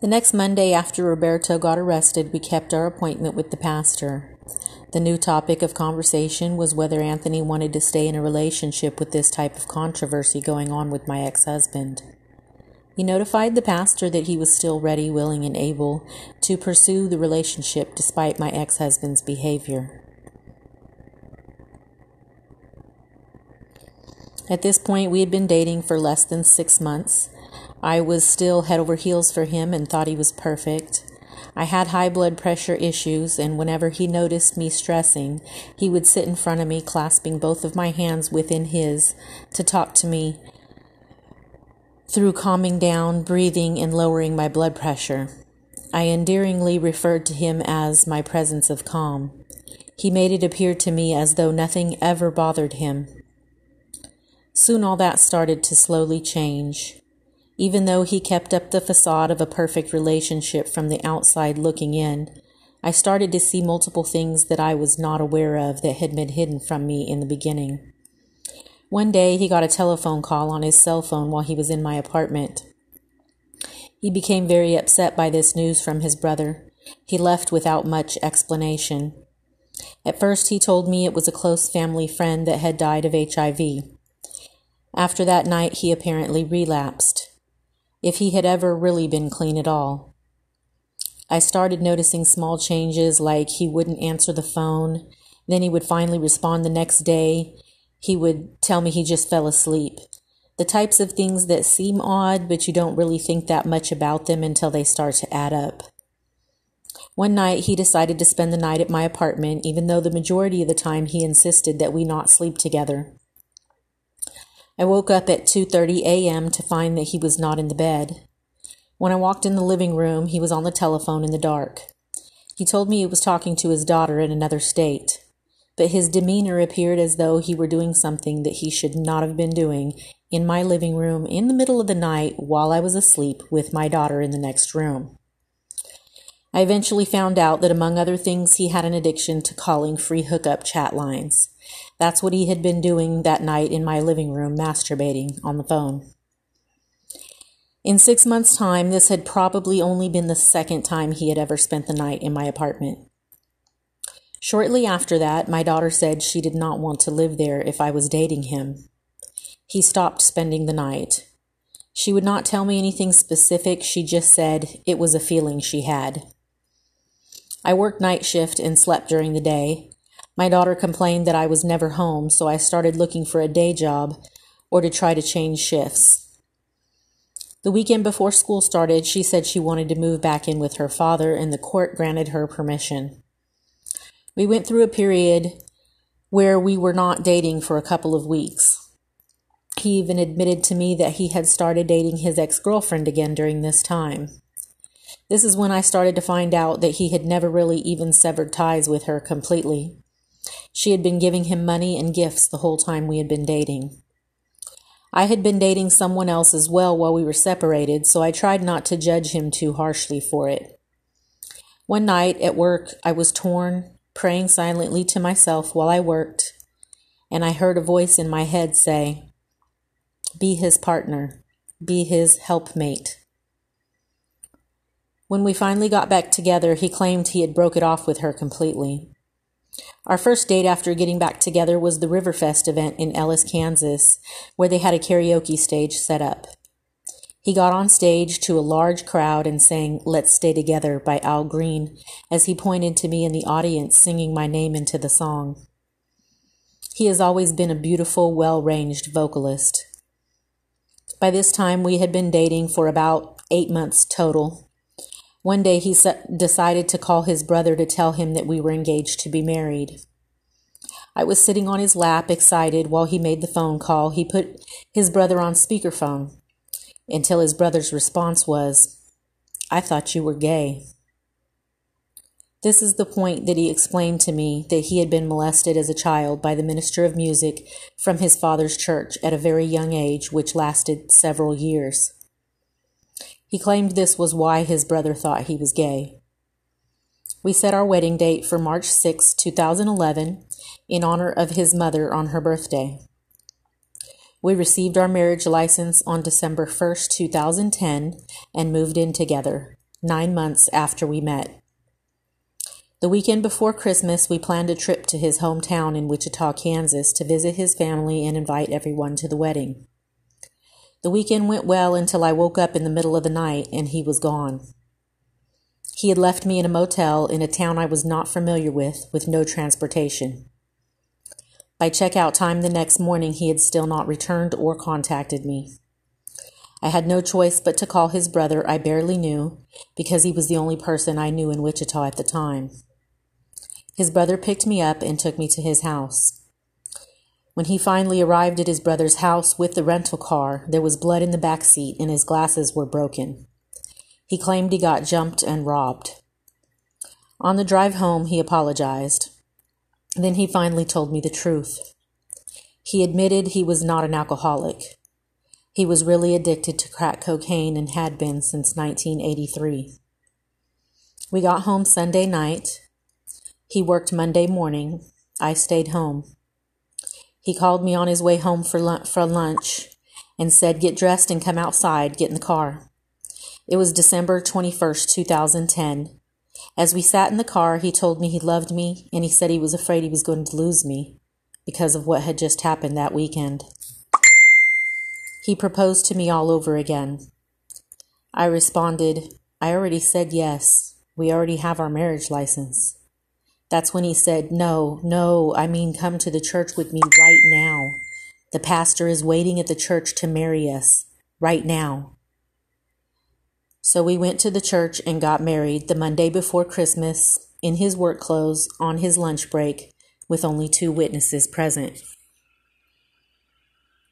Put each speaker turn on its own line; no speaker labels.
The next Monday after Roberto got arrested, we kept our appointment with the pastor. The new topic of conversation was whether Anthony wanted to stay in a relationship with this type of controversy going on with my ex husband. He notified the pastor that he was still ready, willing, and able to pursue the relationship despite my ex husband's behavior. At this point, we had been dating for less than six months. I was still head over heels for him and thought he was perfect. I had high blood pressure issues, and whenever he noticed me stressing, he would sit in front of me, clasping both of my hands within his to talk to me through calming down, breathing, and lowering my blood pressure. I endearingly referred to him as my presence of calm. He made it appear to me as though nothing ever bothered him. Soon all that started to slowly change. Even though he kept up the facade of a perfect relationship from the outside looking in, I started to see multiple things that I was not aware of that had been hidden from me in the beginning. One day he got a telephone call on his cell phone while he was in my apartment. He became very upset by this news from his brother. He left without much explanation. At first, he told me it was a close family friend that had died of HIV. After that night, he apparently relapsed if he had ever really been clean at all. I started noticing small changes like he wouldn't answer the phone, then he would finally respond the next day. He would tell me he just fell asleep. The types of things that seem odd, but you don't really think that much about them until they start to add up. One night he decided to spend the night at my apartment, even though the majority of the time he insisted that we not sleep together. I woke up at 2:30 a.m. to find that he was not in the bed. When I walked in the living room, he was on the telephone in the dark. He told me he was talking to his daughter in another state, but his demeanor appeared as though he were doing something that he should not have been doing in my living room in the middle of the night while I was asleep with my daughter in the next room. I eventually found out that among other things, he had an addiction to calling free hookup chat lines. That's what he had been doing that night in my living room, masturbating on the phone. In six months' time, this had probably only been the second time he had ever spent the night in my apartment. Shortly after that, my daughter said she did not want to live there if I was dating him. He stopped spending the night. She would not tell me anything specific, she just said it was a feeling she had. I worked night shift and slept during the day. My daughter complained that I was never home, so I started looking for a day job or to try to change shifts. The weekend before school started, she said she wanted to move back in with her father, and the court granted her permission. We went through a period where we were not dating for a couple of weeks. He even admitted to me that he had started dating his ex girlfriend again during this time. This is when I started to find out that he had never really even severed ties with her completely. She had been giving him money and gifts the whole time we had been dating. I had been dating someone else as well while we were separated, so I tried not to judge him too harshly for it. One night at work, I was torn, praying silently to myself while I worked, and I heard a voice in my head say, Be his partner, be his helpmate. When we finally got back together, he claimed he had broke it off with her completely. Our first date after getting back together was the Riverfest event in Ellis, Kansas, where they had a karaoke stage set up. He got on stage to a large crowd and sang Let's Stay Together by Al Green as he pointed to me in the audience singing my name into the song. He has always been a beautiful, well ranged vocalist. By this time, we had been dating for about eight months total. One day he decided to call his brother to tell him that we were engaged to be married. I was sitting on his lap, excited, while he made the phone call. He put his brother on speakerphone until his brother's response was, I thought you were gay. This is the point that he explained to me that he had been molested as a child by the minister of music from his father's church at a very young age, which lasted several years. He claimed this was why his brother thought he was gay. We set our wedding date for March 6, 2011, in honor of his mother on her birthday. We received our marriage license on December 1, 2010, and moved in together. nine months after we met. The weekend before Christmas, we planned a trip to his hometown in Wichita, Kansas to visit his family and invite everyone to the wedding. The weekend went well until I woke up in the middle of the night and he was gone. He had left me in a motel in a town I was not familiar with, with no transportation. By checkout time the next morning, he had still not returned or contacted me. I had no choice but to call his brother I barely knew because he was the only person I knew in Wichita at the time. His brother picked me up and took me to his house. When he finally arrived at his brother's house with the rental car, there was blood in the back seat and his glasses were broken. He claimed he got jumped and robbed. On the drive home, he apologized. Then he finally told me the truth. He admitted he was not an alcoholic. He was really addicted to crack cocaine and had been since 1983. We got home Sunday night. He worked Monday morning. I stayed home. He called me on his way home for, lunch, for lunch and said, Get dressed and come outside, get in the car. It was December 21st, 2010. As we sat in the car, he told me he loved me and he said he was afraid he was going to lose me because of what had just happened that weekend. He proposed to me all over again. I responded, I already said yes. We already have our marriage license. That's when he said, No, no, I mean, come to the church with me right now. The pastor is waiting at the church to marry us right now. So we went to the church and got married the Monday before Christmas in his work clothes on his lunch break with only two witnesses present.